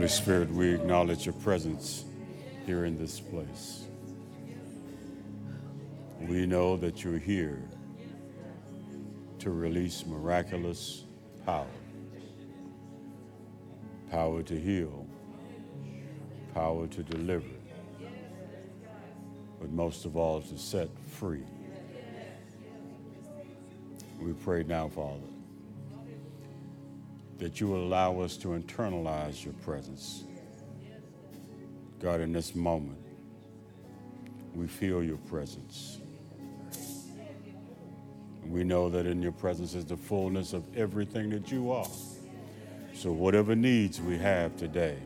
Holy Spirit, we acknowledge your presence here in this place. We know that you're here to release miraculous power power to heal, power to deliver, but most of all to set free. We pray now, Father, that you will allow us to internalize your presence. God, in this moment, we feel your presence. We know that in your presence is the fullness of everything that you are. So, whatever needs we have today,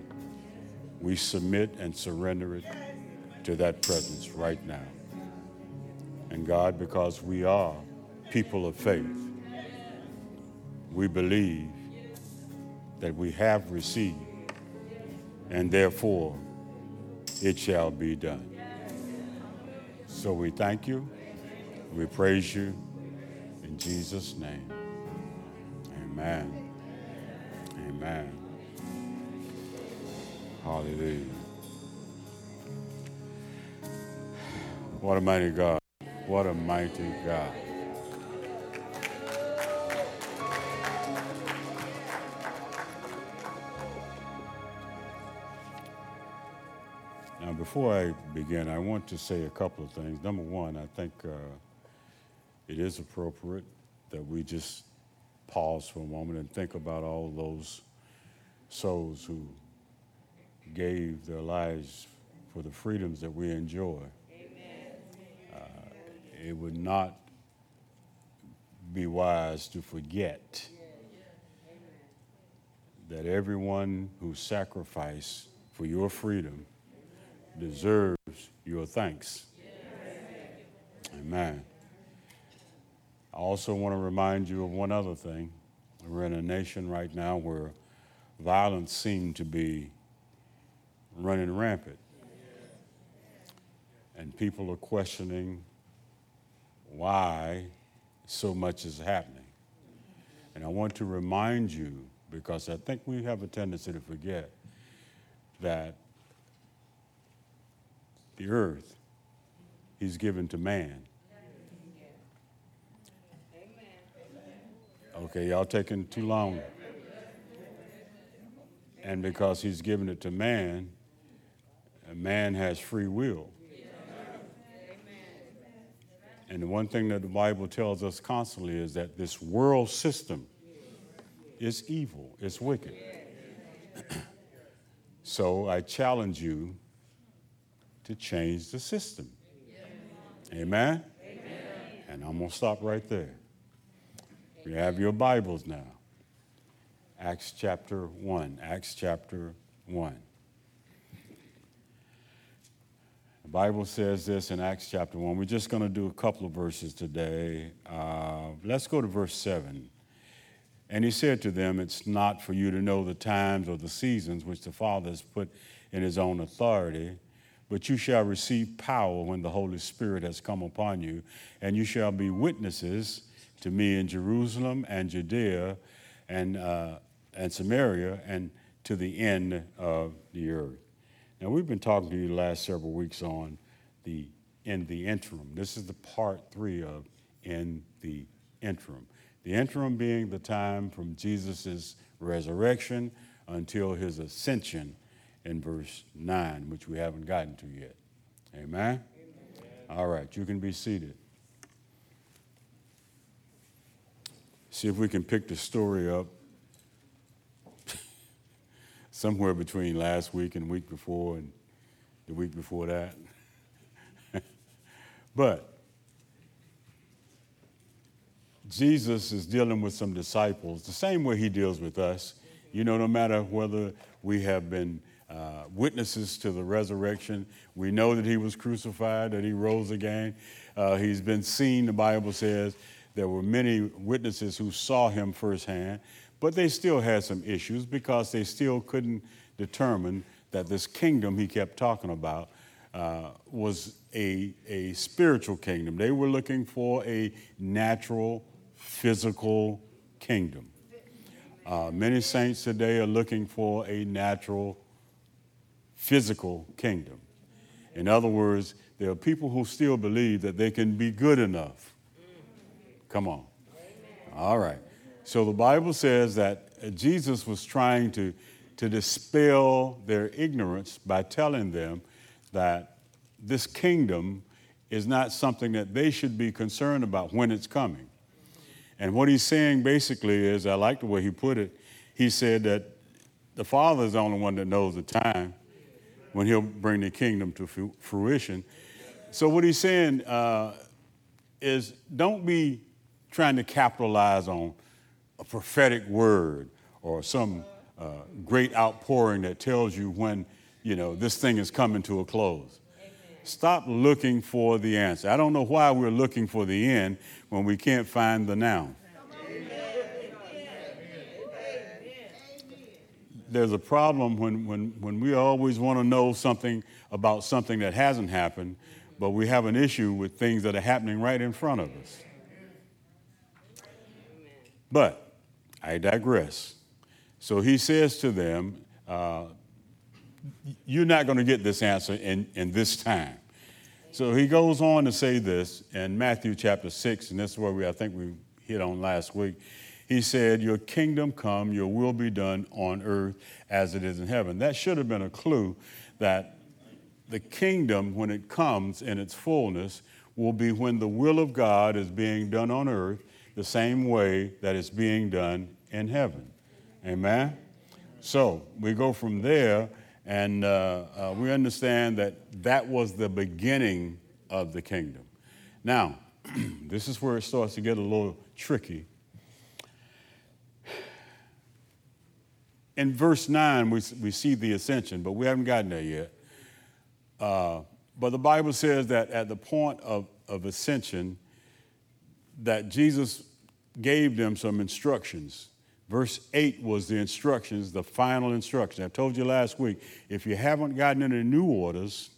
we submit and surrender it to that presence right now. And God, because we are people of faith, we believe that we have received, and therefore it shall be done. So we thank you, we praise you in Jesus' name. Amen. Amen. Hallelujah. What a mighty God. What a mighty God. Before I begin, I want to say a couple of things. Number one, I think uh, it is appropriate that we just pause for a moment and think about all those souls who gave their lives for the freedoms that we enjoy. Uh, it would not be wise to forget that everyone who sacrificed for your freedom deserves your thanks. Amen. I also want to remind you of one other thing. We're in a nation right now where violence seems to be running rampant. And people are questioning why so much is happening. And I want to remind you, because I think we have a tendency to forget, that the earth he's given to man. Okay, y'all taking too long. And because he's given it to man, man has free will. And the one thing that the Bible tells us constantly is that this world system is evil, it's wicked. so I challenge you to change the system. Amen? Amen? And I'm going to stop right there. You have your Bibles now. Acts chapter 1. Acts chapter 1. The Bible says this in Acts chapter 1. We're just going to do a couple of verses today. Uh, let's go to verse 7. And he said to them, It's not for you to know the times or the seasons which the Father has put in his own authority but you shall receive power when the Holy Spirit has come upon you, and you shall be witnesses to me in Jerusalem and Judea and, uh, and Samaria and to the end of the earth. Now, we've been talking to you the last several weeks on the in the interim. This is the part three of in the interim. The interim being the time from Jesus' resurrection until his ascension in verse 9, which we haven't gotten to yet. Amen? Amen? All right, you can be seated. See if we can pick the story up somewhere between last week and week before and the week before that. but Jesus is dealing with some disciples the same way he deals with us. You know, no matter whether we have been uh, witnesses to the resurrection. We know that he was crucified, that he rose again. Uh, he's been seen, the Bible says. There were many witnesses who saw him firsthand, but they still had some issues because they still couldn't determine that this kingdom he kept talking about uh, was a, a spiritual kingdom. They were looking for a natural, physical kingdom. Uh, many saints today are looking for a natural, physical kingdom. In other words, there are people who still believe that they can be good enough. Come on. All right. So the Bible says that Jesus was trying to, to dispel their ignorance by telling them that this kingdom is not something that they should be concerned about when it's coming. And what he's saying basically is, I like the way he put it, he said that the Father is the only one that knows the time when he'll bring the kingdom to fruition. So, what he's saying uh, is don't be trying to capitalize on a prophetic word or some uh, great outpouring that tells you when you know this thing is coming to a close. Stop looking for the answer. I don't know why we're looking for the end when we can't find the now. There's a problem when, when, when we always want to know something about something that hasn't happened, but we have an issue with things that are happening right in front of us. But I digress. So he says to them, uh, You're not going to get this answer in, in this time. So he goes on to say this in Matthew chapter 6, and this is where we, I think we hit on last week. He said, Your kingdom come, your will be done on earth as it is in heaven. That should have been a clue that the kingdom, when it comes in its fullness, will be when the will of God is being done on earth the same way that it's being done in heaven. Amen? So we go from there and uh, uh, we understand that that was the beginning of the kingdom. Now, this is where it starts to get a little tricky. In verse 9, we, we see the ascension, but we haven't gotten there yet. Uh, but the Bible says that at the point of, of ascension, that Jesus gave them some instructions Verse 8 was the instructions, the final instructions. I told you last week if you haven't gotten any new orders,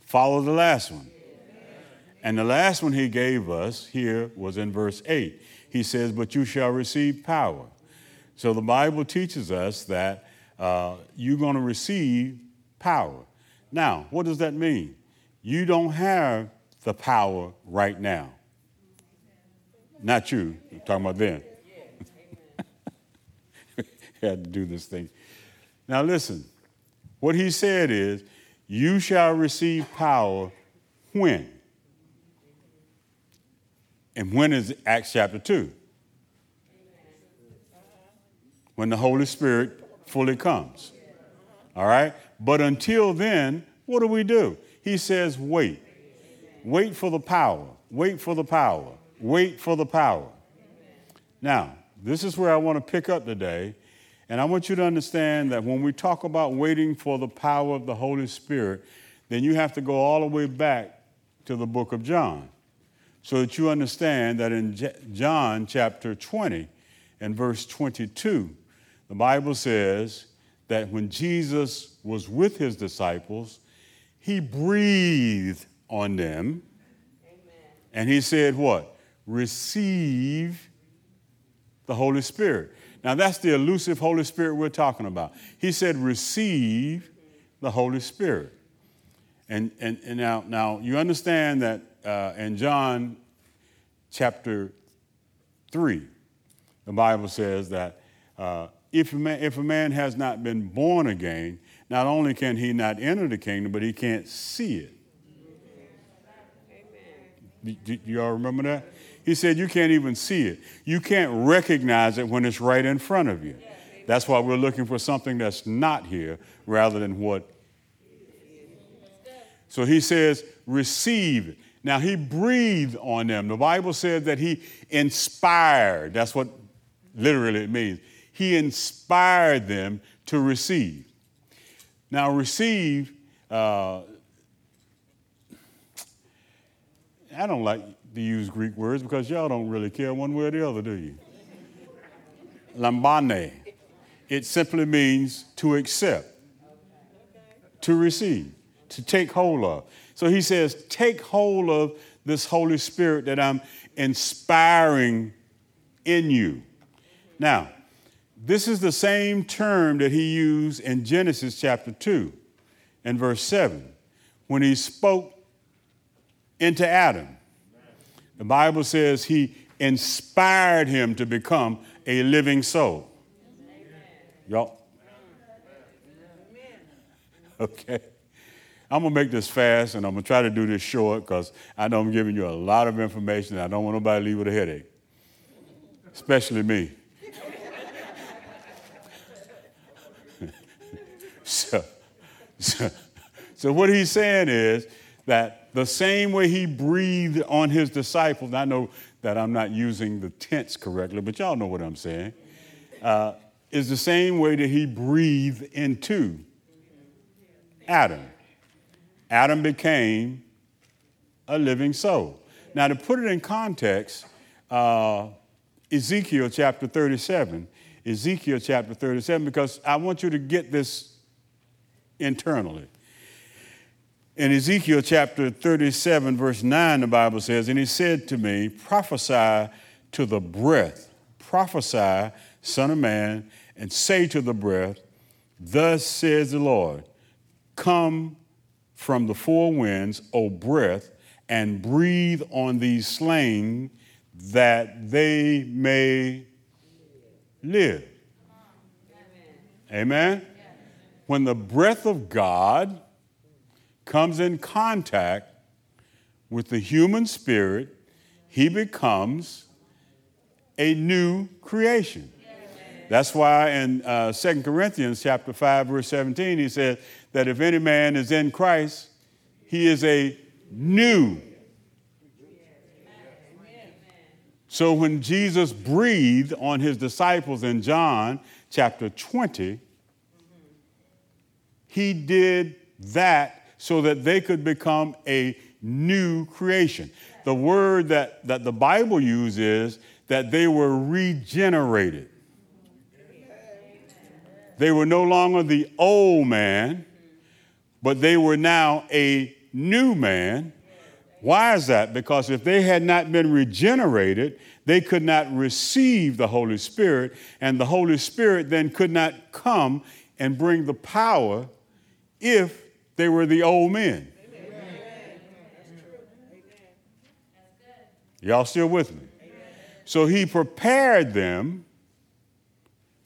follow the last one. And the last one he gave us here was in verse 8. He says, But you shall receive power. So the Bible teaches us that uh, you're going to receive power. Now, what does that mean? You don't have the power right now. Not you, I'm talking about them. had to do this thing. Now, listen, what he said is, You shall receive power when? And when is Acts chapter 2? When the Holy Spirit fully comes. All right? But until then, what do we do? He says, Wait. Wait for the power. Wait for the power. Wait for the power. Now, this is where I want to pick up today. And I want you to understand that when we talk about waiting for the power of the Holy Spirit, then you have to go all the way back to the book of John so that you understand that in John chapter 20 and verse 22, the Bible says that when Jesus was with his disciples, he breathed on them. Amen. And he said, What? Receive the Holy Spirit. Now, that's the elusive Holy Spirit we're talking about. He said, Receive the Holy Spirit. And, and, and now, now, you understand that uh, in John chapter 3, the Bible says that uh, if, a man, if a man has not been born again, not only can he not enter the kingdom, but he can't see it. Do, you all remember that? He said, You can't even see it. You can't recognize it when it's right in front of you. That's why we're looking for something that's not here rather than what. So he says, Receive it. Now he breathed on them. The Bible says that he inspired. That's what literally it means. He inspired them to receive. Now, receive uh, I don't like to use Greek words because y'all don't really care one way or the other, do you? Lambane. It simply means to accept, to receive, to take hold of. So he says, take hold of this Holy Spirit that I'm inspiring in you. Now, this is the same term that he used in Genesis chapter 2 and verse 7 when he spoke into Adam. The Bible says he inspired him to become a living soul. Y'all? Okay. I'm to make this fast and I'm to try to do this short because I know I'm giving you a lot of information and I don't want nobody to leave with a headache, especially me. so, so, so, what he's saying is that the same way he breathed on his disciples, I know that I'm not using the tense correctly, but y'all know what I'm saying, uh, is the same way that he breathed into Adam. Adam became a living soul. Now, to put it in context, uh, Ezekiel chapter 37, Ezekiel chapter 37, because I want you to get this internally. In Ezekiel chapter 37, verse 9, the Bible says, And he said to me, Prophesy to the breath, prophesy, Son of Man, and say to the breath, Thus says the Lord, Come from the four winds, O breath, and breathe on these slain that they may live. Amen? When the breath of God comes in contact with the human spirit, he becomes a new creation. That's why in uh, 2 Corinthians chapter 5, verse 17, he said, that if any man is in Christ, he is a new. So when Jesus breathed on his disciples in John chapter 20, he did that so that they could become a new creation. The word that, that the Bible uses is that they were regenerated. They were no longer the old man, but they were now a new man. Why is that? Because if they had not been regenerated, they could not receive the Holy Spirit, and the Holy Spirit then could not come and bring the power if they were the old men. Y'all still with me? So he prepared them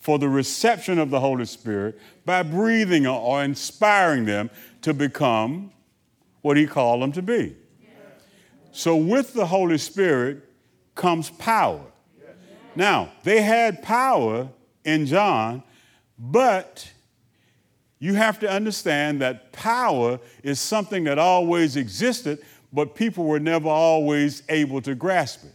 for the reception of the Holy Spirit by breathing or inspiring them to become what he called them to be. So, with the Holy Spirit comes power. Now, they had power in John, but you have to understand that power is something that always existed, but people were never always able to grasp it.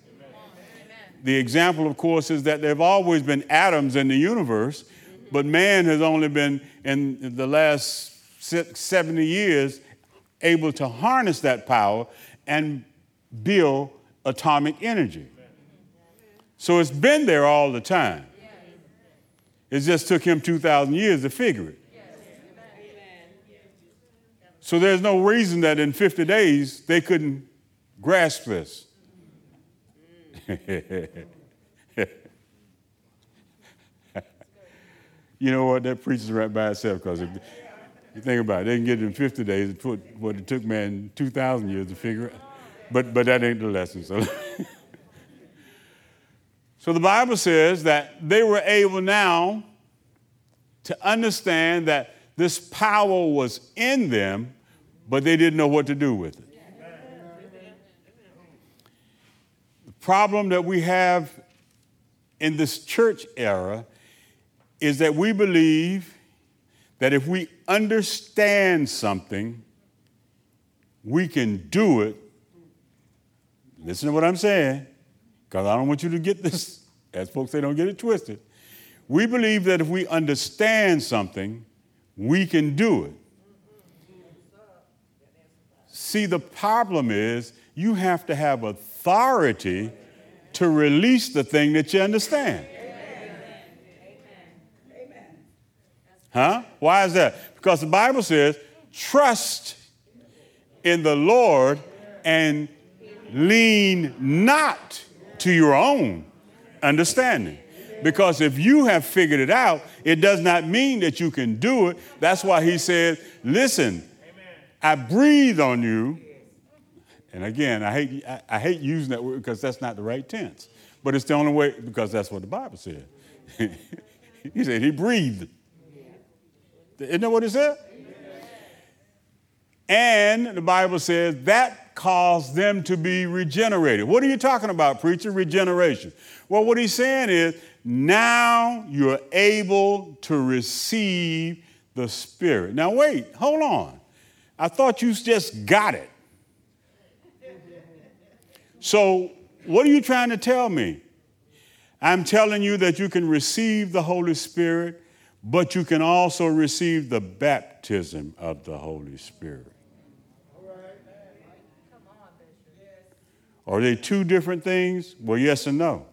The example, of course, is that there have always been atoms in the universe, but man has only been, in the last 70 years, able to harness that power and build atomic energy. So it's been there all the time. It just took him 2,000 years to figure it. So there's no reason that in 50 days they couldn't grasp this. you know what? That preaches right by itself because if you think about it, they can get it in 50 days what it took man 2,000 years to figure it. But, but that ain't the lesson. So. so the Bible says that they were able now to understand that this power was in them, but they didn't know what to do with it. The problem that we have in this church era is that we believe that if we understand something, we can do it. Listen to what I'm saying, because I don't want you to get this, as folks say, don't get it twisted. We believe that if we understand something, we can do it. See, the problem is you have to have authority to release the thing that you understand. Huh? Why is that? Because the Bible says, trust in the Lord and lean not to your own understanding. Because if you have figured it out, it does not mean that you can do it. That's why he said, Listen, I breathe on you. And again, I hate, I, I hate using that word because that's not the right tense. But it's the only way, because that's what the Bible said. he said he breathed. Isn't that what it said? And the Bible says that caused them to be regenerated. What are you talking about, preacher? Regeneration. Well, what he's saying is now you're able to receive the Spirit. Now, wait, hold on. I thought you just got it. So, what are you trying to tell me? I'm telling you that you can receive the Holy Spirit, but you can also receive the baptism of the Holy Spirit. Are they two different things? Well, yes and no.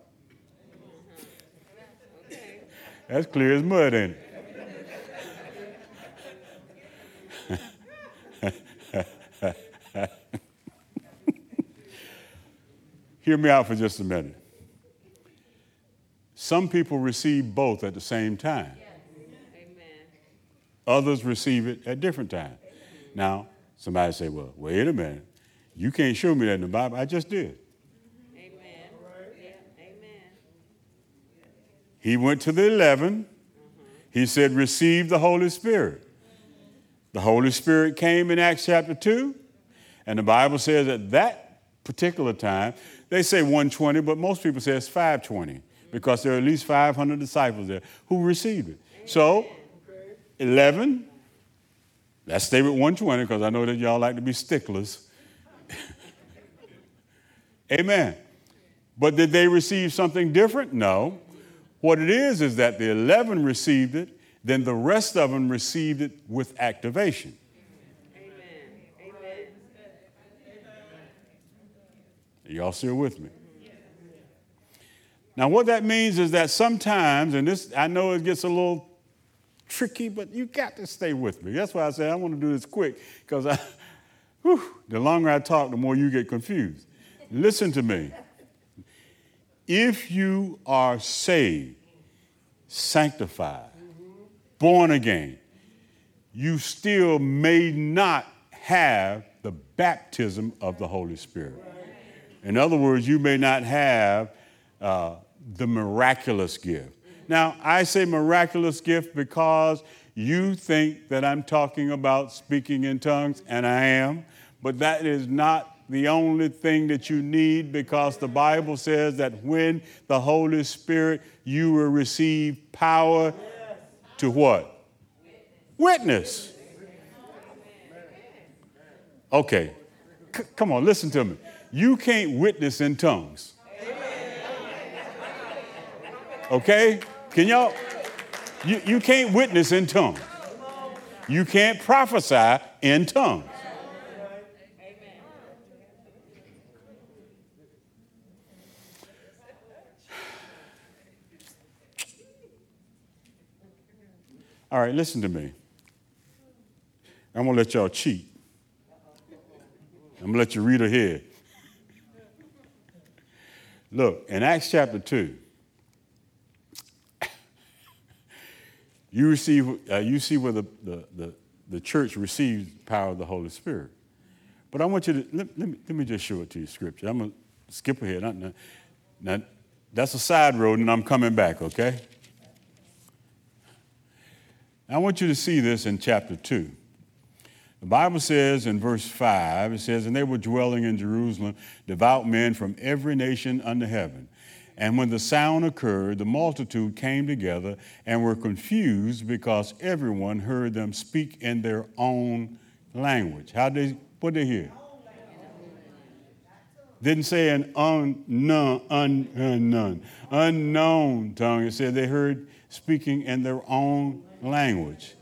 That's clear as mud, ain't it? Hear me out for just a minute. Some people receive both at the same time. Others receive it at different times. Now, somebody say, well, wait a minute. You can't show me that in the Bible. I just did. Amen. Amen. He went to the 11. He said, receive the Holy Spirit. The Holy Spirit came in Acts chapter 2. And the Bible says at that particular time, they say 120, but most people say it's 520 because there are at least 500 disciples there who received it. So, 11, let's stay with 120 because I know that y'all like to be sticklers. Amen. But did they receive something different? No. What it is is that the 11 received it, then the rest of them received it with activation. Amen. Amen. Y'all still with me? Now, what that means is that sometimes, and this, I know it gets a little tricky, but you got to stay with me. That's why I say I want to do this quick, because I, Whew, the longer I talk, the more you get confused. Listen to me. If you are saved, sanctified, born again, you still may not have the baptism of the Holy Spirit. In other words, you may not have uh, the miraculous gift. Now, I say miraculous gift because you think that I'm talking about speaking in tongues, and I am. But that is not the only thing that you need because the Bible says that when the Holy Spirit, you will receive power to what? Witness. Okay, C- come on, listen to me. You can't witness in tongues. Okay? Can y'all? You, you can't witness in tongues. You can't prophesy in tongues. All right, listen to me. I'm to let y'all cheat. I'm to let you read ahead. Look, in Acts chapter 2, you, receive, uh, you see where the, the, the, the, church receives power of the Holy Spirit. But I want you to, let, let, me, let me just show it to you, scripture. I'm going to skip ahead. Now, now, that's a side road, and I'm coming back, okay? I want you to see this in chapter 2. The Bible says in verse 5, it says, And they were dwelling in Jerusalem, devout men from every nation under heaven. And when the sound occurred, the multitude came together and were confused because everyone heard them speak in their own language. How did what did they hear? Didn't say an unknown, un, unknown, unknown tongue. It said they heard speaking in their own language.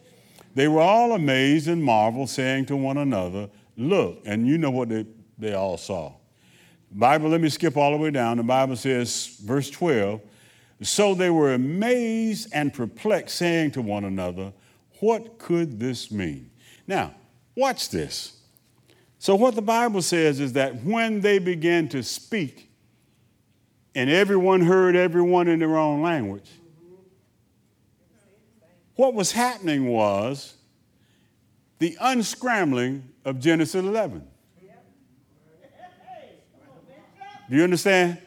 They were all amazed and marveled, saying to one another, Look, and you know what they, they all saw. Bible, let me skip all the way down. The Bible says, verse 12, so they were amazed and perplexed, saying to one another, What could this mean? Now, watch this. So, what the Bible says is that when they began to speak, and everyone heard everyone in their own language, what was happening was the unscrambling of Genesis 11. Do you understand?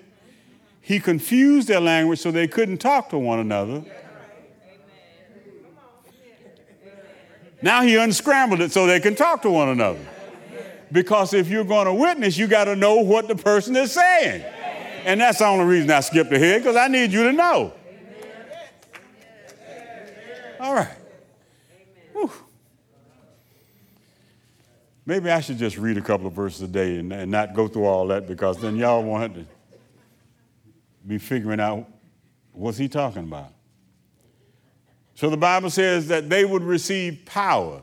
He confused their language so they couldn't talk to one another. Now he unscrambled it so they can talk to one another. Because if you're going to witness, you got to know what the person is saying. And that's the only reason I skipped ahead, because I need you to know. All right. Maybe I should just read a couple of verses a day and, and not go through all that because then y'all won't to be figuring out what's he talking about. So the Bible says that they would receive power.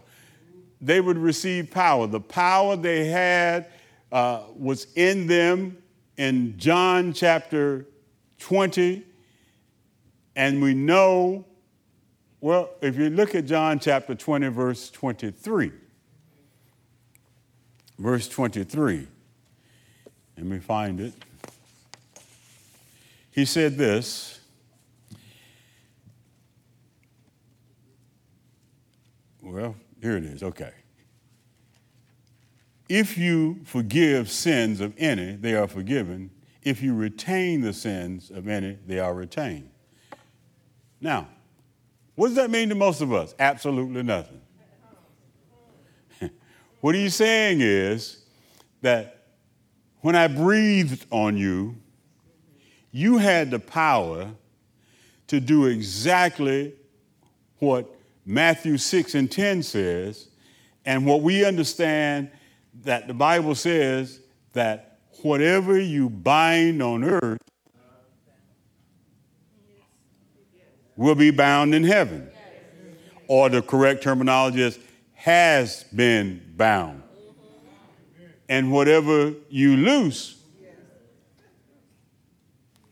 They would receive power. The power they had uh, was in them in John chapter 20. And we know, well, if you look at John chapter 20, verse 23, verse 23, let me find it. He said this Well, here it is. Okay. If you forgive sins of any, they are forgiven. If you retain the sins of any, they are retained. Now, what does that mean to most of us? Absolutely nothing. What he's saying is that when I breathed on you, you had the power to do exactly what Matthew 6 and 10 says, and what we understand that the Bible says that whatever you bind on earth will be bound in heaven. Or the correct terminology is has been bound. And whatever you loose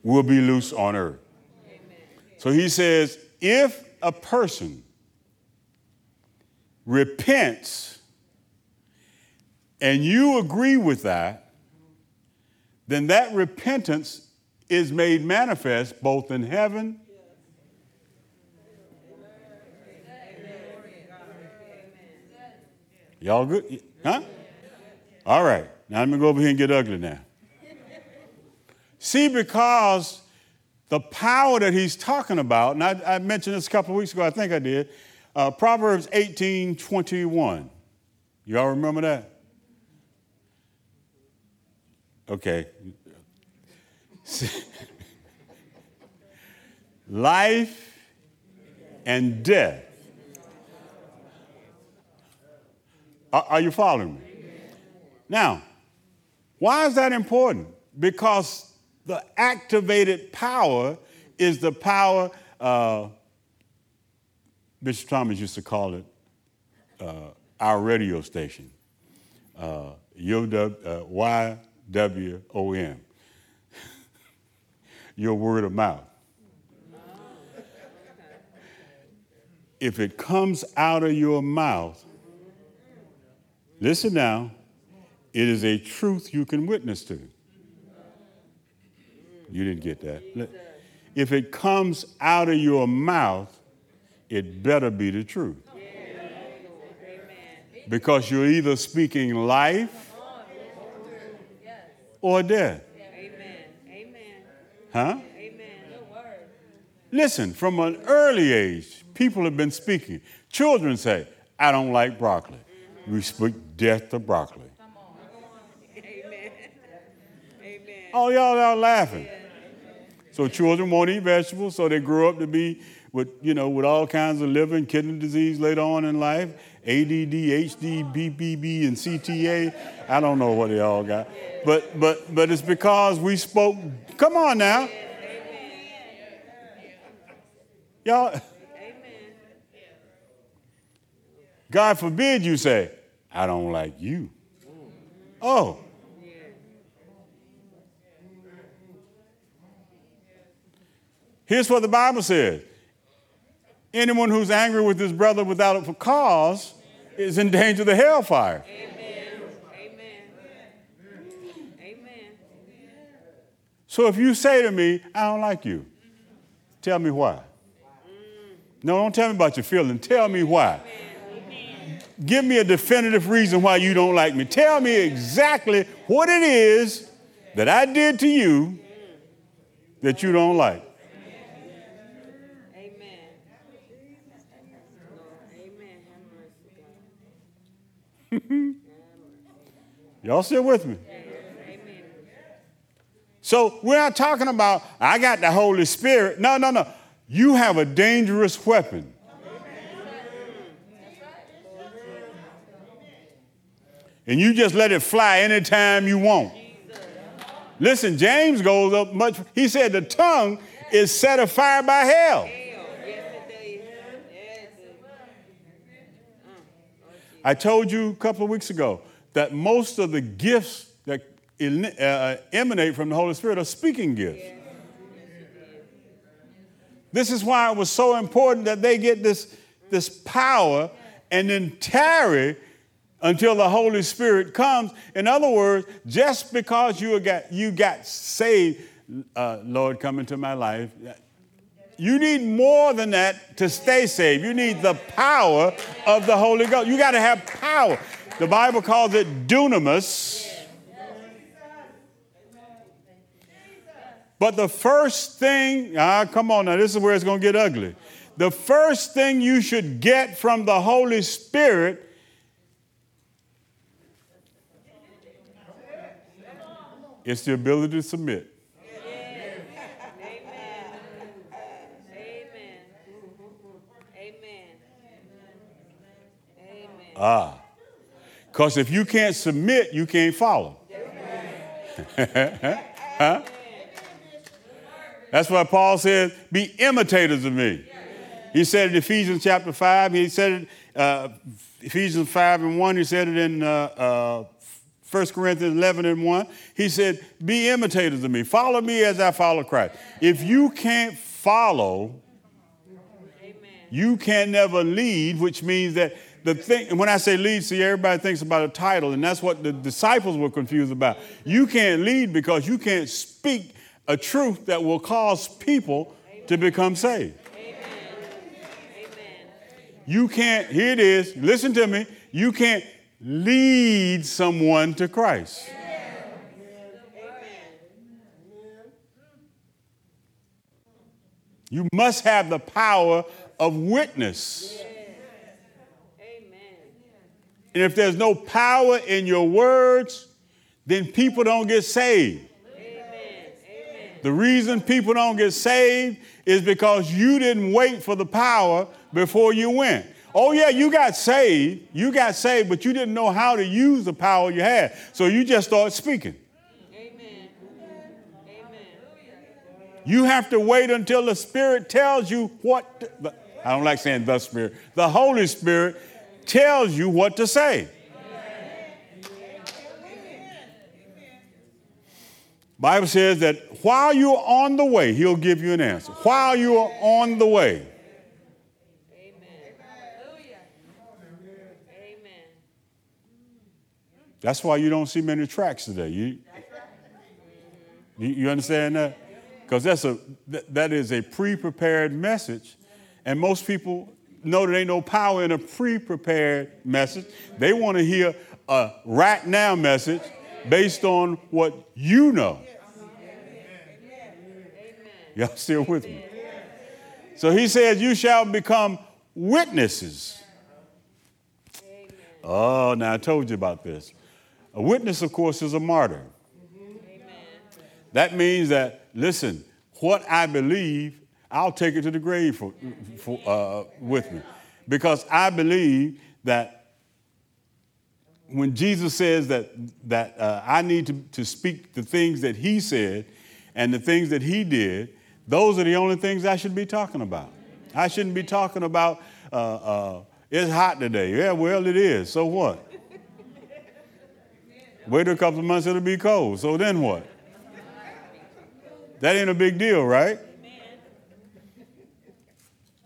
will be loose on earth. So he says, if a person repents and you agree with that, then that repentance is made manifest both in heaven Y'all good? Huh? All right. Now let me go over here and get ugly now. See, because the power that he's talking about, and I, I mentioned this a couple of weeks ago, I think I did, uh, Proverbs 18 21. Y'all remember that? Okay. Life and death. Are, are you following me? Now, why is that important? Because the activated power is the power. Uh, Bishop Thomas used to call it uh, our radio station, uh, YWOM, your word of mouth. If it comes out of your mouth, listen now, it is a truth you can witness to. You didn't get that. If it comes out of your mouth, it better be the truth. Because you're either speaking life or death. Huh? Listen, from an early age, people have been speaking. Children say, I don't like broccoli. We speak death to broccoli. Amen. Amen. Oh, y'all are laughing. So children won't eat vegetables, so they grow up to be with, you know, with all kinds of liver and kidney disease later on in life, ADD, HD, BPB, and CTA. I don't know what they all got. But, but, but it's because we spoke. Come on now. Y'all. God forbid you say, I don't like you. Oh. Here's what the Bible says anyone who's angry with his brother without a cause is in danger of the hellfire. Amen. Amen. Amen. So if you say to me, I don't like you, tell me why. No, don't tell me about your feeling. Tell me why. Give me a definitive reason why you don't like me. Tell me exactly what it is that I did to you that you don't like. Amen. Y'all still with me? So we're not talking about, I got the Holy Spirit. No, no, no. You have a dangerous weapon. And you just let it fly anytime you want. Listen, James goes up much. He said the tongue is set afire by hell. I told you a couple of weeks ago that most of the gifts that uh, emanate from the Holy Spirit are speaking gifts. This is why it was so important that they get this, this power and then tarry until the Holy Spirit comes. In other words, just because you got, you got saved, uh, Lord, come into my life, you need more than that to stay saved. You need the power of the Holy Ghost. You got to have power. The Bible calls it dunamis. But the first thing, ah, come on now, this is where it's going to get ugly. The first thing you should get from the Holy Spirit is the ability to submit. Amen. Amen. Amen. Amen. Ah. Because if you can't submit, you can't follow. huh? That's why Paul said, be imitators of me. He said in Ephesians chapter 5, he said it, uh, Ephesians 5 and 1, he said it in uh, uh, 1 Corinthians 11 and 1. He said, be imitators of me. Follow me as I follow Christ. If you can't follow, you can never lead, which means that the thing, when I say lead, see, everybody thinks about a title, and that's what the disciples were confused about. You can't lead because you can't speak a truth that will cause people to become saved. Amen. You can't, here it is, listen to me, you can't lead someone to Christ. You must have the power of witness. And if there's no power in your words, then people don't get saved. The reason people don't get saved is because you didn't wait for the power before you went. Oh, yeah, you got saved. You got saved, but you didn't know how to use the power you had. So you just started speaking. Amen. Amen. You have to wait until the Spirit tells you what. To, I don't like saying the Spirit. The Holy Spirit tells you what to say. Bible says that while you're on the way, he'll give you an answer. While you are on the way. That's why you don't see many tracks today. You, you understand that? Because that's a that is a pre-prepared message, and most people know there ain't no power in a pre-prepared message. They want to hear a right now message based on what you know. Y'all still with me? So he says, You shall become witnesses. Oh, now I told you about this. A witness, of course, is a martyr. That means that, listen, what I believe I'll take it to the grave for, for, uh, with me. Because I believe that when Jesus says that, that uh, I need to, to speak the things that he said and the things that he did, those are the only things I should be talking about. I shouldn't be talking about, uh, uh it's hot today. Yeah, well, it is. So what? Wait a couple of months, it'll be cold. So then what? That ain't a big deal, right?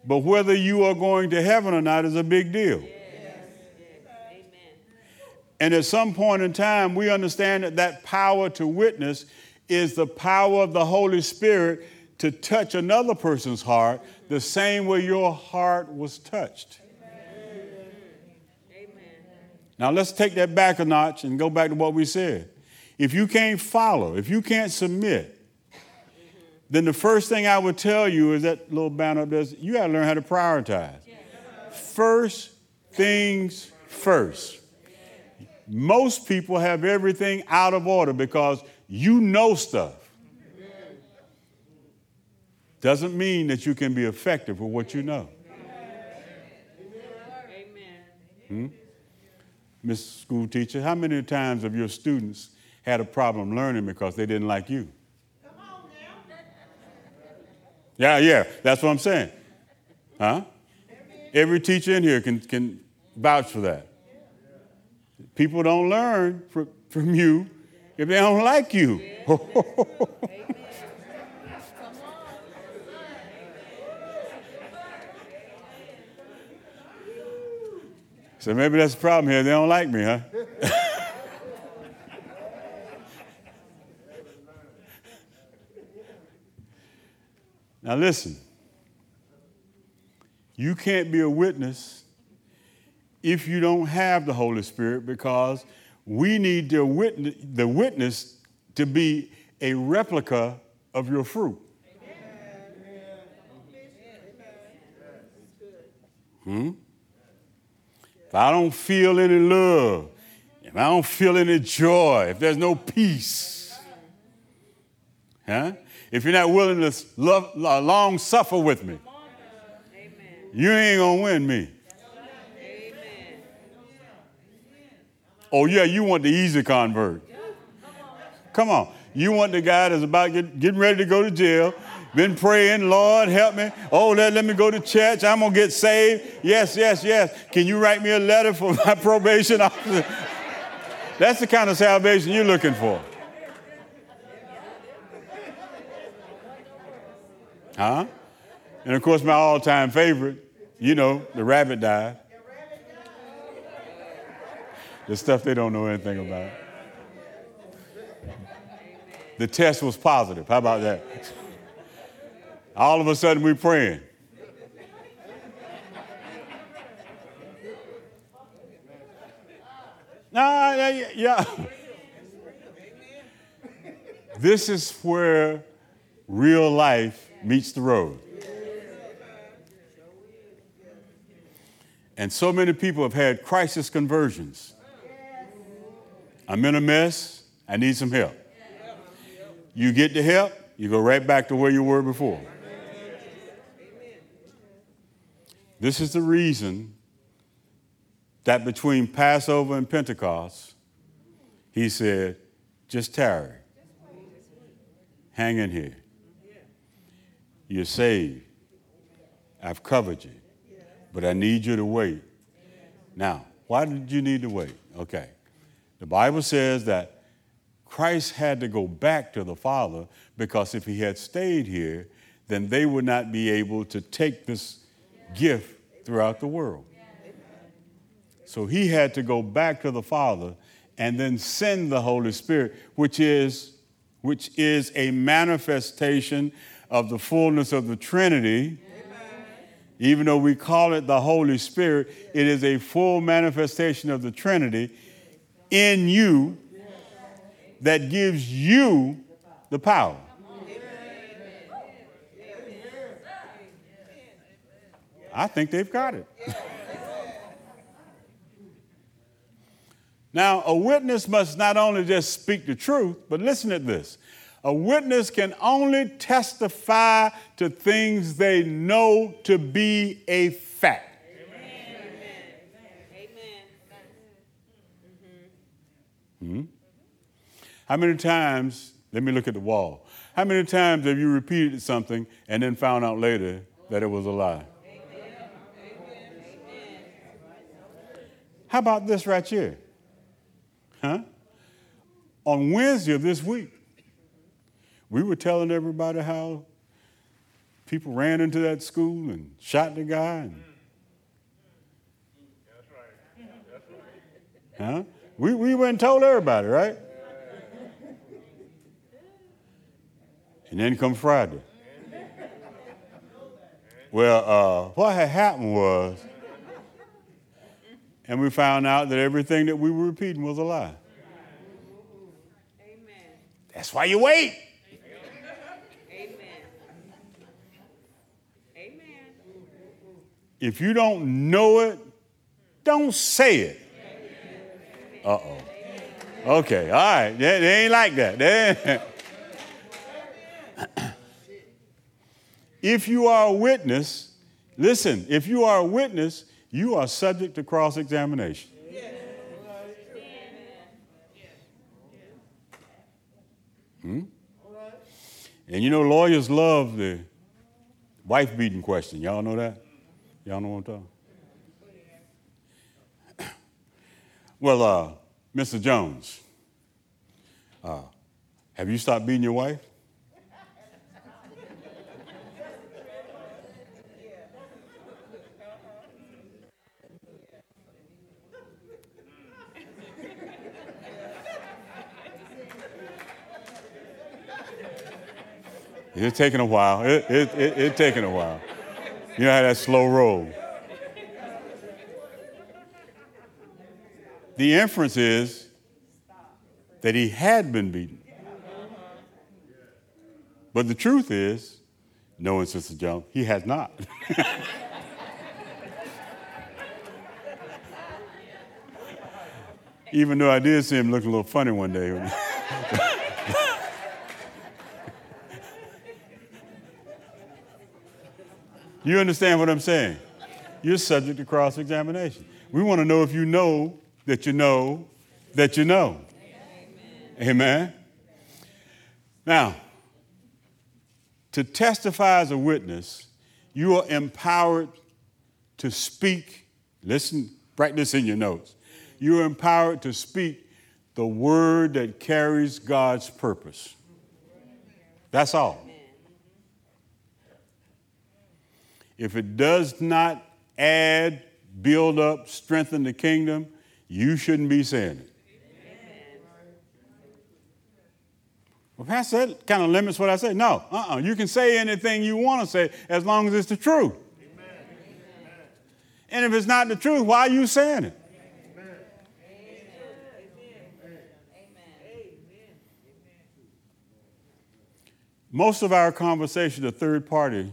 But whether you are going to heaven or not is a big deal. And at some point in time, we understand that that power to witness is the power of the Holy Spirit to touch another person's heart the same way your heart was touched. Now let's take that back a notch and go back to what we said. If you can't follow, if you can't submit, then the first thing I would tell you is that little banner up there, you got to learn how to prioritize. First things first. Most people have everything out of order because you know stuff. Doesn't mean that you can be effective with what you know. Hmm? Miss School Teacher, how many times have your students had a problem learning because they didn't like you? Yeah, yeah, that's what I'm saying. Huh? Every teacher in here can, can vouch for that. People don't learn from, from you if they don't like you. so maybe that's the problem here. They don't like me, huh? now listen. You can't be a witness if you don't have the Holy Spirit because we need the witness, the witness to be a replica of your fruit. Hmm? I don't feel any love, if I don't feel any joy, if there's no peace, huh? if you're not willing to love, long suffer with me, you ain't gonna win me. Oh, yeah, you want the easy convert. Come on. You want the guy that's about get, getting ready to go to jail, been praying, Lord, help me. Oh, let, let me go to church. I'm going to get saved. Yes, yes, yes. Can you write me a letter for my probation officer? That's the kind of salvation you're looking for. Huh? And of course, my all time favorite, you know, the rabbit died the stuff they don't know anything about. The test was positive. How about that? All of a sudden, we're praying. Nah, yeah, yeah. This is where real life meets the road. And so many people have had crisis conversions. I'm in a mess. I need some help. You get the help, you go right back to where you were before. This is the reason that between Passover and Pentecost, he said, just tarry. Hang in here. You're saved. I've covered you. But I need you to wait. Now, why did you need to wait? Okay. The Bible says that Christ had to go back to the Father because if he had stayed here, then they would not be able to take this gift throughout the world. So he had to go back to the Father and then send the Holy Spirit, which is, which is a manifestation of the fullness of the Trinity. Even though we call it the Holy Spirit, it is a full manifestation of the Trinity in you that gives you the power. I think they've got it. now, a witness must not only just speak the truth, but listen to this. A witness can only testify to things they know to be a fact. Hmm? How many times, let me look at the wall. How many times have you repeated something and then found out later that it was a lie? How about this right here? Huh? On Wednesday of this week, we were telling everybody how people ran into that school and shot the guy. And, Huh? We, we went and told everybody, right? And then come Friday. Well, uh, what had happened was, and we found out that everything that we were repeating was a lie. Amen. That's why you wait. Amen. Amen. If you don't know it, don't say it. Uh oh. Okay, all right. They, they ain't like that. If you are a witness, listen, if you are a witness, you are subject to cross examination. Hmm? And you know, lawyers love the wife beating question. Y'all know that? Y'all know what I'm talking Well, uh, Mr. Jones, uh, have you stopped beating your wife? It's taking a while. It, it, it, it taking a while. You know how that slow roll. The inference is that he had been beaten. But the truth is, knowing Sister Jones, he has not. Even though I did see him looking a little funny one day. You understand what I'm saying? You're subject to cross examination. We want to know if you know that you know that you know. Amen. Amen. Now, to testify as a witness, you are empowered to speak. Listen, write this in your notes. You are empowered to speak the word that carries God's purpose. That's all. If it does not add, build up, strengthen the kingdom, you shouldn't be saying it. Well, Pastor, that kind of limits what I say. No, uh-uh. You can say anything you want to say as long as it's the truth. Amen. And if it's not the truth, why are you saying it? Most of our conversation, the third party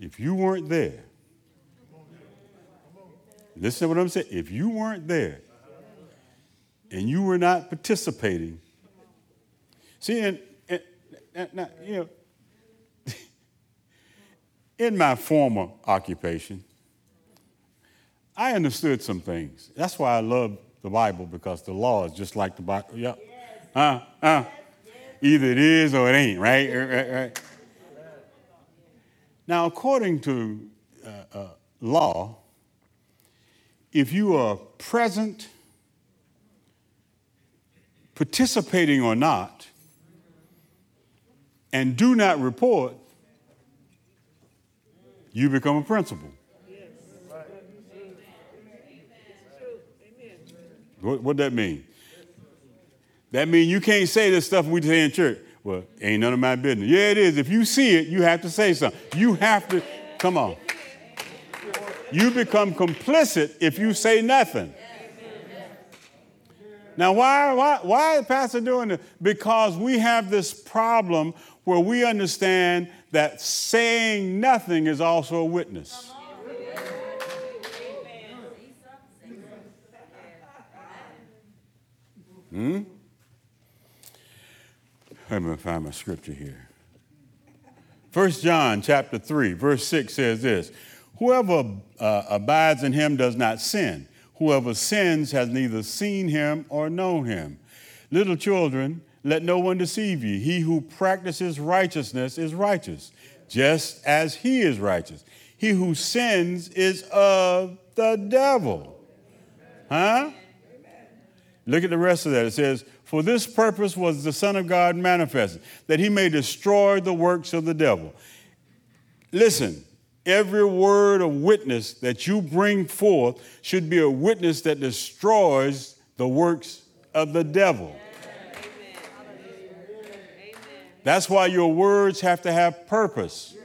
If you weren't there, listen to what I'm saying. If you weren't there and you were not participating, see, and, and, and you know, in my former occupation, I understood some things. That's why I love the Bible because the law is just like the Bible. Yeah. Uh, uh. Either it is or it ain't, right? right, right. Now, according to uh, uh, law, if you are present, participating or not, and do not report, you become a principal. What, what that mean? That mean you can't say this stuff we say in church. Well, ain't none of my business. Yeah, it is. If you see it, you have to say something. You have to, come on. You become complicit if you say nothing. Now, why, why, why is Pastor doing this? Because we have this problem where we understand that saying nothing is also a witness. Hmm? Let me find my scripture here. First John chapter 3, verse 6 says this Whoever uh, abides in him does not sin. Whoever sins has neither seen him or known him. Little children, let no one deceive you. He who practices righteousness is righteous, just as he is righteous. He who sins is of the devil. Huh? Look at the rest of that. It says, for this purpose was the Son of God manifested, that he may destroy the works of the devil. Listen, Every word of witness that you bring forth should be a witness that destroys the works of the devil. That's why your words have to have purpose.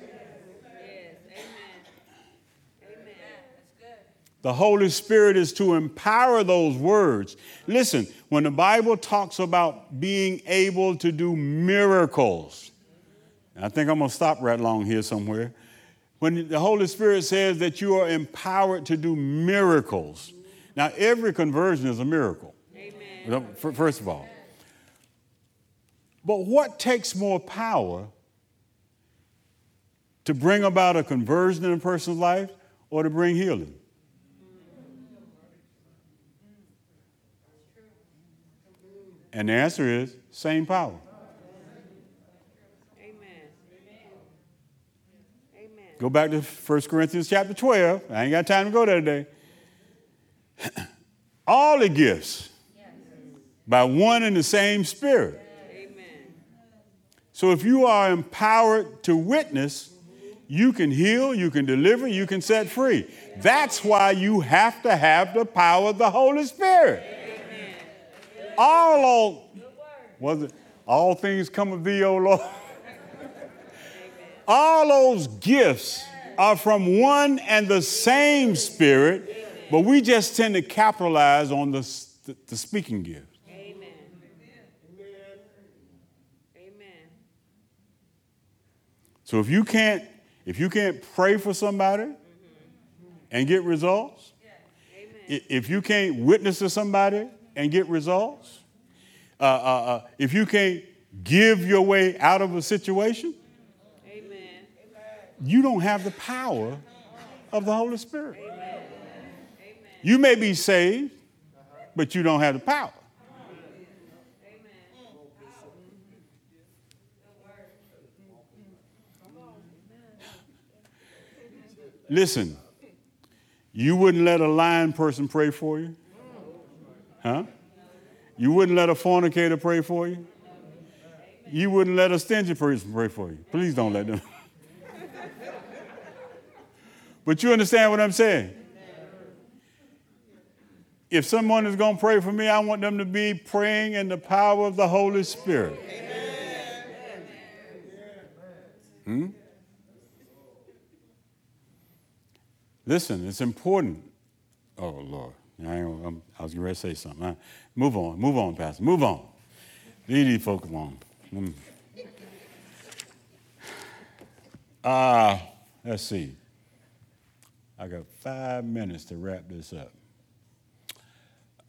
The Holy Spirit is to empower those words. Listen, when the Bible talks about being able to do miracles, I think I'm going to stop right along here somewhere. When the Holy Spirit says that you are empowered to do miracles. Now, every conversion is a miracle. Amen. First of all. But what takes more power to bring about a conversion in a person's life or to bring healing? And the answer is same power. Amen. Amen. Go back to 1 Corinthians chapter 12. I ain't got time to go there today. All the gifts by one and the same Spirit. Amen. So if you are empowered to witness, you can heal, you can deliver, you can set free. That's why you have to have the power of the Holy Spirit all was it? All things come of thee, O Lord? all those gifts are from one and the same spirit, but we just tend to capitalize on the, the, the speaking gift. Amen. Amen. So if you can't if you can't pray for somebody and get results, if you can't witness to somebody and get results. Uh, uh, uh, if you can't give your way out of a situation, Amen. you don't have the power of the Holy Spirit. Amen. You may be saved, but you don't have the power. Listen, you wouldn't let a lying person pray for you? Huh? You wouldn't let a fornicator pray for you? You wouldn't let a stingy person pray for you. Please don't let them. but you understand what I'm saying? If someone is going to pray for me, I want them to be praying in the power of the Holy Spirit. Hmm? Listen, it's important. Oh, Lord. I, I was ready to say something. Move on, move on, Pastor, move on. Leave these folks alone. Mm. Uh, let's see. I got five minutes to wrap this up.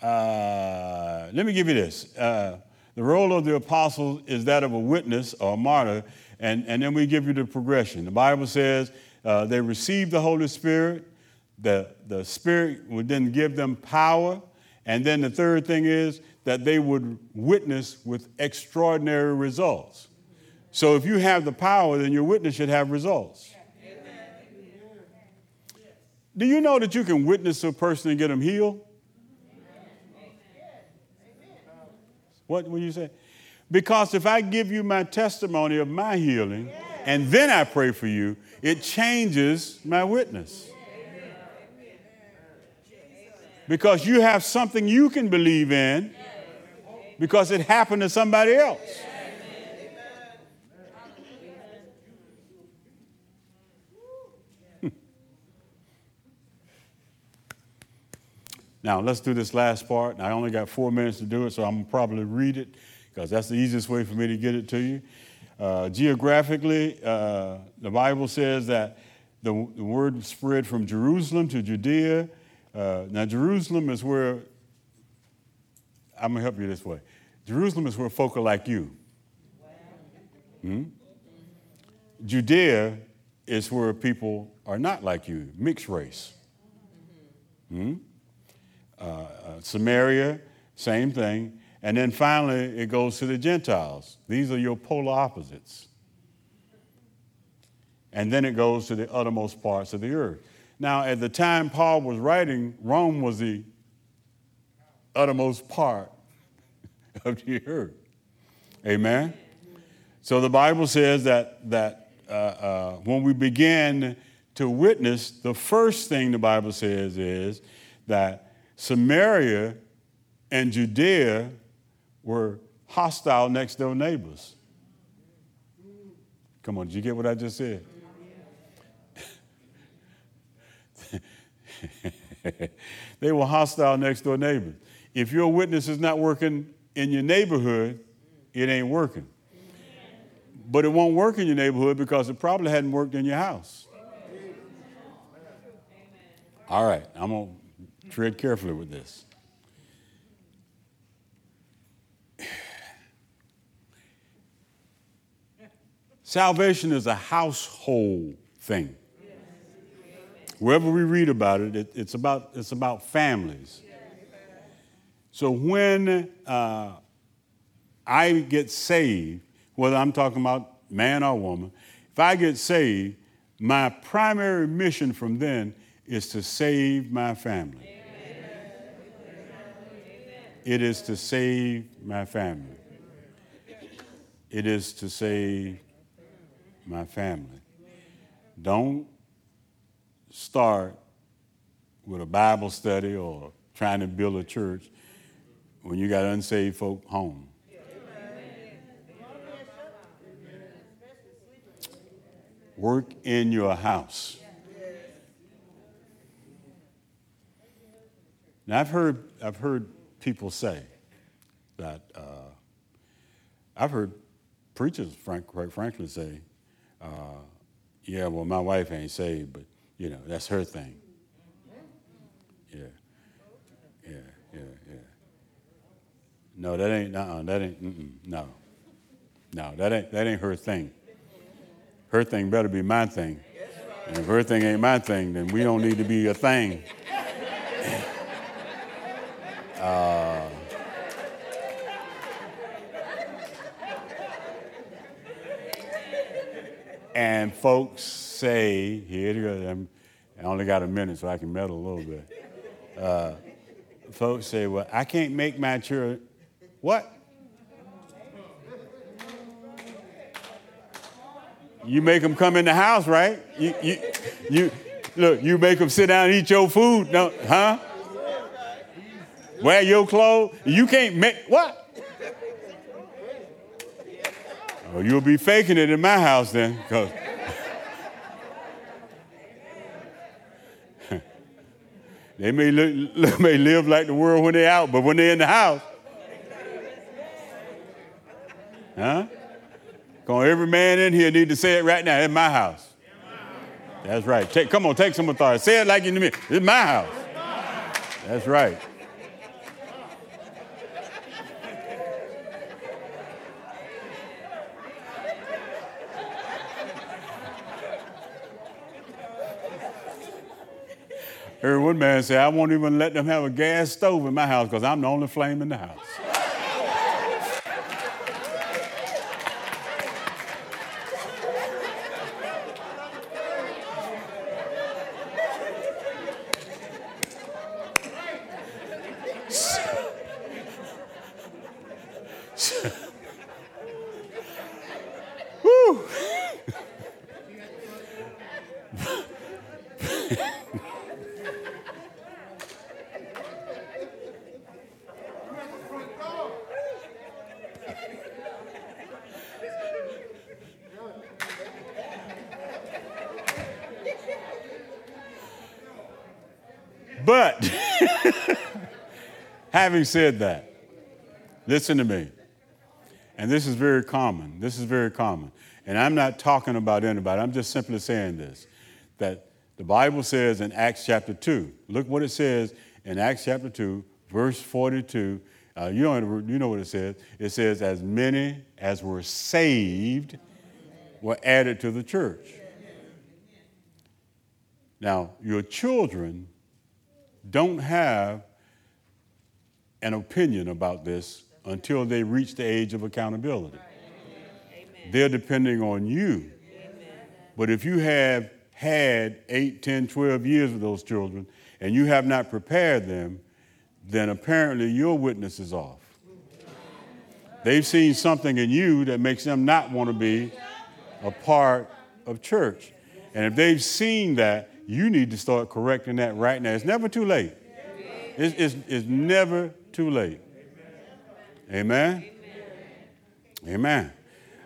Uh, let me give you this. Uh, the role of the apostle is that of a witness or a martyr, and, and then we give you the progression. The Bible says uh, they received the Holy Spirit, the, the Spirit would then give them power. And then the third thing is that they would witness with extraordinary results. So if you have the power, then your witness should have results. Do you know that you can witness a person and get them healed? What will you say? Because if I give you my testimony of my healing and then I pray for you, it changes my witness because you have something you can believe in because it happened to somebody else. Now, let's do this last part. I only got four minutes to do it, so I'm going to probably read it because that's the easiest way for me to get it to you. Uh, geographically, uh, the Bible says that the, the word spread from Jerusalem to Judea uh, now, Jerusalem is where, I'm going to help you this way. Jerusalem is where folk are like you. Hmm? Judea is where people are not like you, mixed race. Hmm? Uh, uh, Samaria, same thing. And then finally, it goes to the Gentiles. These are your polar opposites. And then it goes to the uttermost parts of the earth. Now, at the time Paul was writing, Rome was the uttermost part of the earth. Amen? So the Bible says that, that uh, uh, when we begin to witness, the first thing the Bible says is that Samaria and Judea were hostile next door neighbors. Come on, did you get what I just said? they were hostile next door neighbors. If your witness is not working in your neighborhood, it ain't working. But it won't work in your neighborhood because it probably hadn't worked in your house. All right, I'm going to tread carefully with this. Salvation is a household thing. Wherever we read about it, it it's, about, it's about families. So when uh, I get saved, whether I'm talking about man or woman, if I get saved, my primary mission from then is to save my family. It is to save my family. It is to save my family. Don't start with a Bible study or trying to build a church when you got unsaved folk home. Work in your house. Now I've heard I've heard people say that uh, I've heard preachers, frank, quite frankly, say, uh, "Yeah, well, my wife ain't saved, but you know that's her thing." Yeah, yeah, yeah, yeah. No, that ain't. Uh-uh, that ain't. no, no, that ain't. That ain't her thing. Her thing better be my thing. And if her thing ain't my thing, then we don't need to be a thing. Uh, and folks say, here it goes. I only got a minute, so I can meddle a little bit. Uh, folks say, well, I can't make my children. What? You make them come in the house, right? You, you, you, look, you make them sit down and eat your food, no, huh? Wear your clothes. You can't make what? Oh, you'll be faking it in my house then, they may, look, may live like the world when they're out, but when they're in the house, huh? Because every man in here need to say it right now. In my house. That's right. Take, come on, take some authority. Say it like you mean. It's my house. That's right. Heard one man say, I won't even let them have a gas stove in my house because I'm the only flame in the house. But having said that, listen to me. And this is very common. This is very common. And I'm not talking about anybody. I'm just simply saying this that the Bible says in Acts chapter 2, look what it says in Acts chapter 2, verse 42. Uh, you, know, you know what it says. It says, As many as were saved were added to the church. Now, your children don't have an opinion about this until they reach the age of accountability. Amen. They're depending on you. Amen. But if you have had 8, 10, 12 years with those children and you have not prepared them, then apparently your witness is off. They've seen something in you that makes them not want to be a part of church. And if they've seen that, you need to start correcting that right now. It's never too late. It's, it's, it's never too late. Amen? Amen.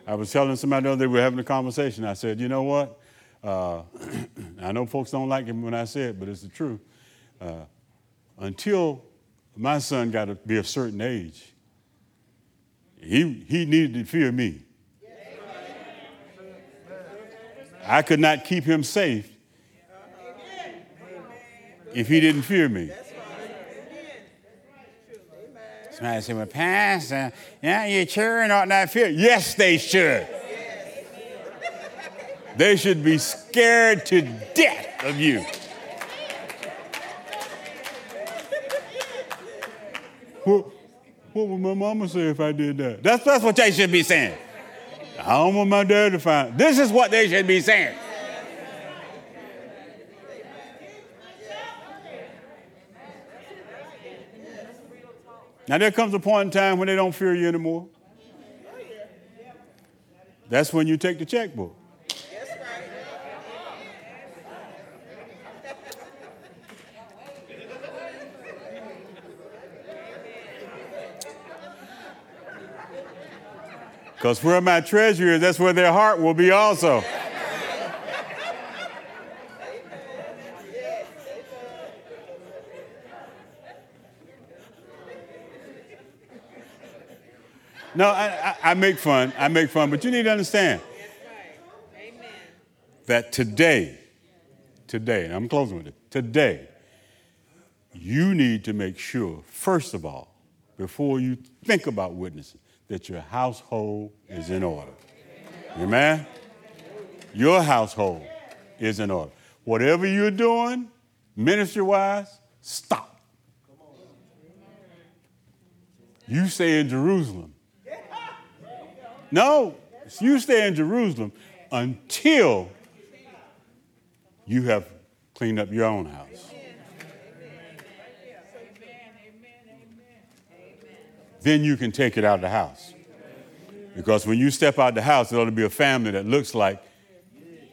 I was telling somebody the other day, we were having a conversation. I said, you know what? Uh, I know folks don't like it when I say it, but it's the truth. Uh, until my son got to be a certain age, he, he needed to fear me. I could not keep him safe if he didn't fear me. Somebody said, Well, Pastor, yeah, your children ought not fear. Yes, they should. They should be scared to death of you. What, what would my mama say if I did that? That's, that's what they should be saying. I don't want my dad to find. This is what they should be saying. Now there comes a point in time when they don't fear you anymore. That's when you take the checkbook. Because where my treasure is, that's where their heart will be also. No, I, I, I, make fun. I make fun, but you need to understand that today, today, and I'm closing with it, today, you need to make sure, first of all, before you think about witnessing, that your household is in order. Amen? Your household is in order. Whatever you're doing, ministry wise, stop. You say in Jerusalem. No, you stay in Jerusalem until you have cleaned up your own house. then you can take it out of the house. Because when you step out the house, there ought to be a family that looks like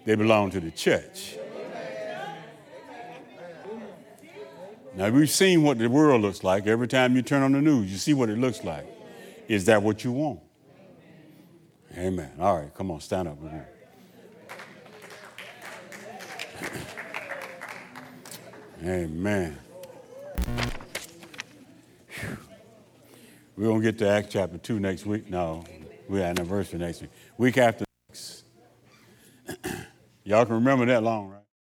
they belong to the church. Now, we've seen what the world looks like. Every time you turn on the news, you see what it looks like. Is that what you want? Amen. All right, come on, stand up. Amen. We're going to get to Acts chapter 2 next week. No, we're anniversary next week. Week after next. Y'all can remember that long, right?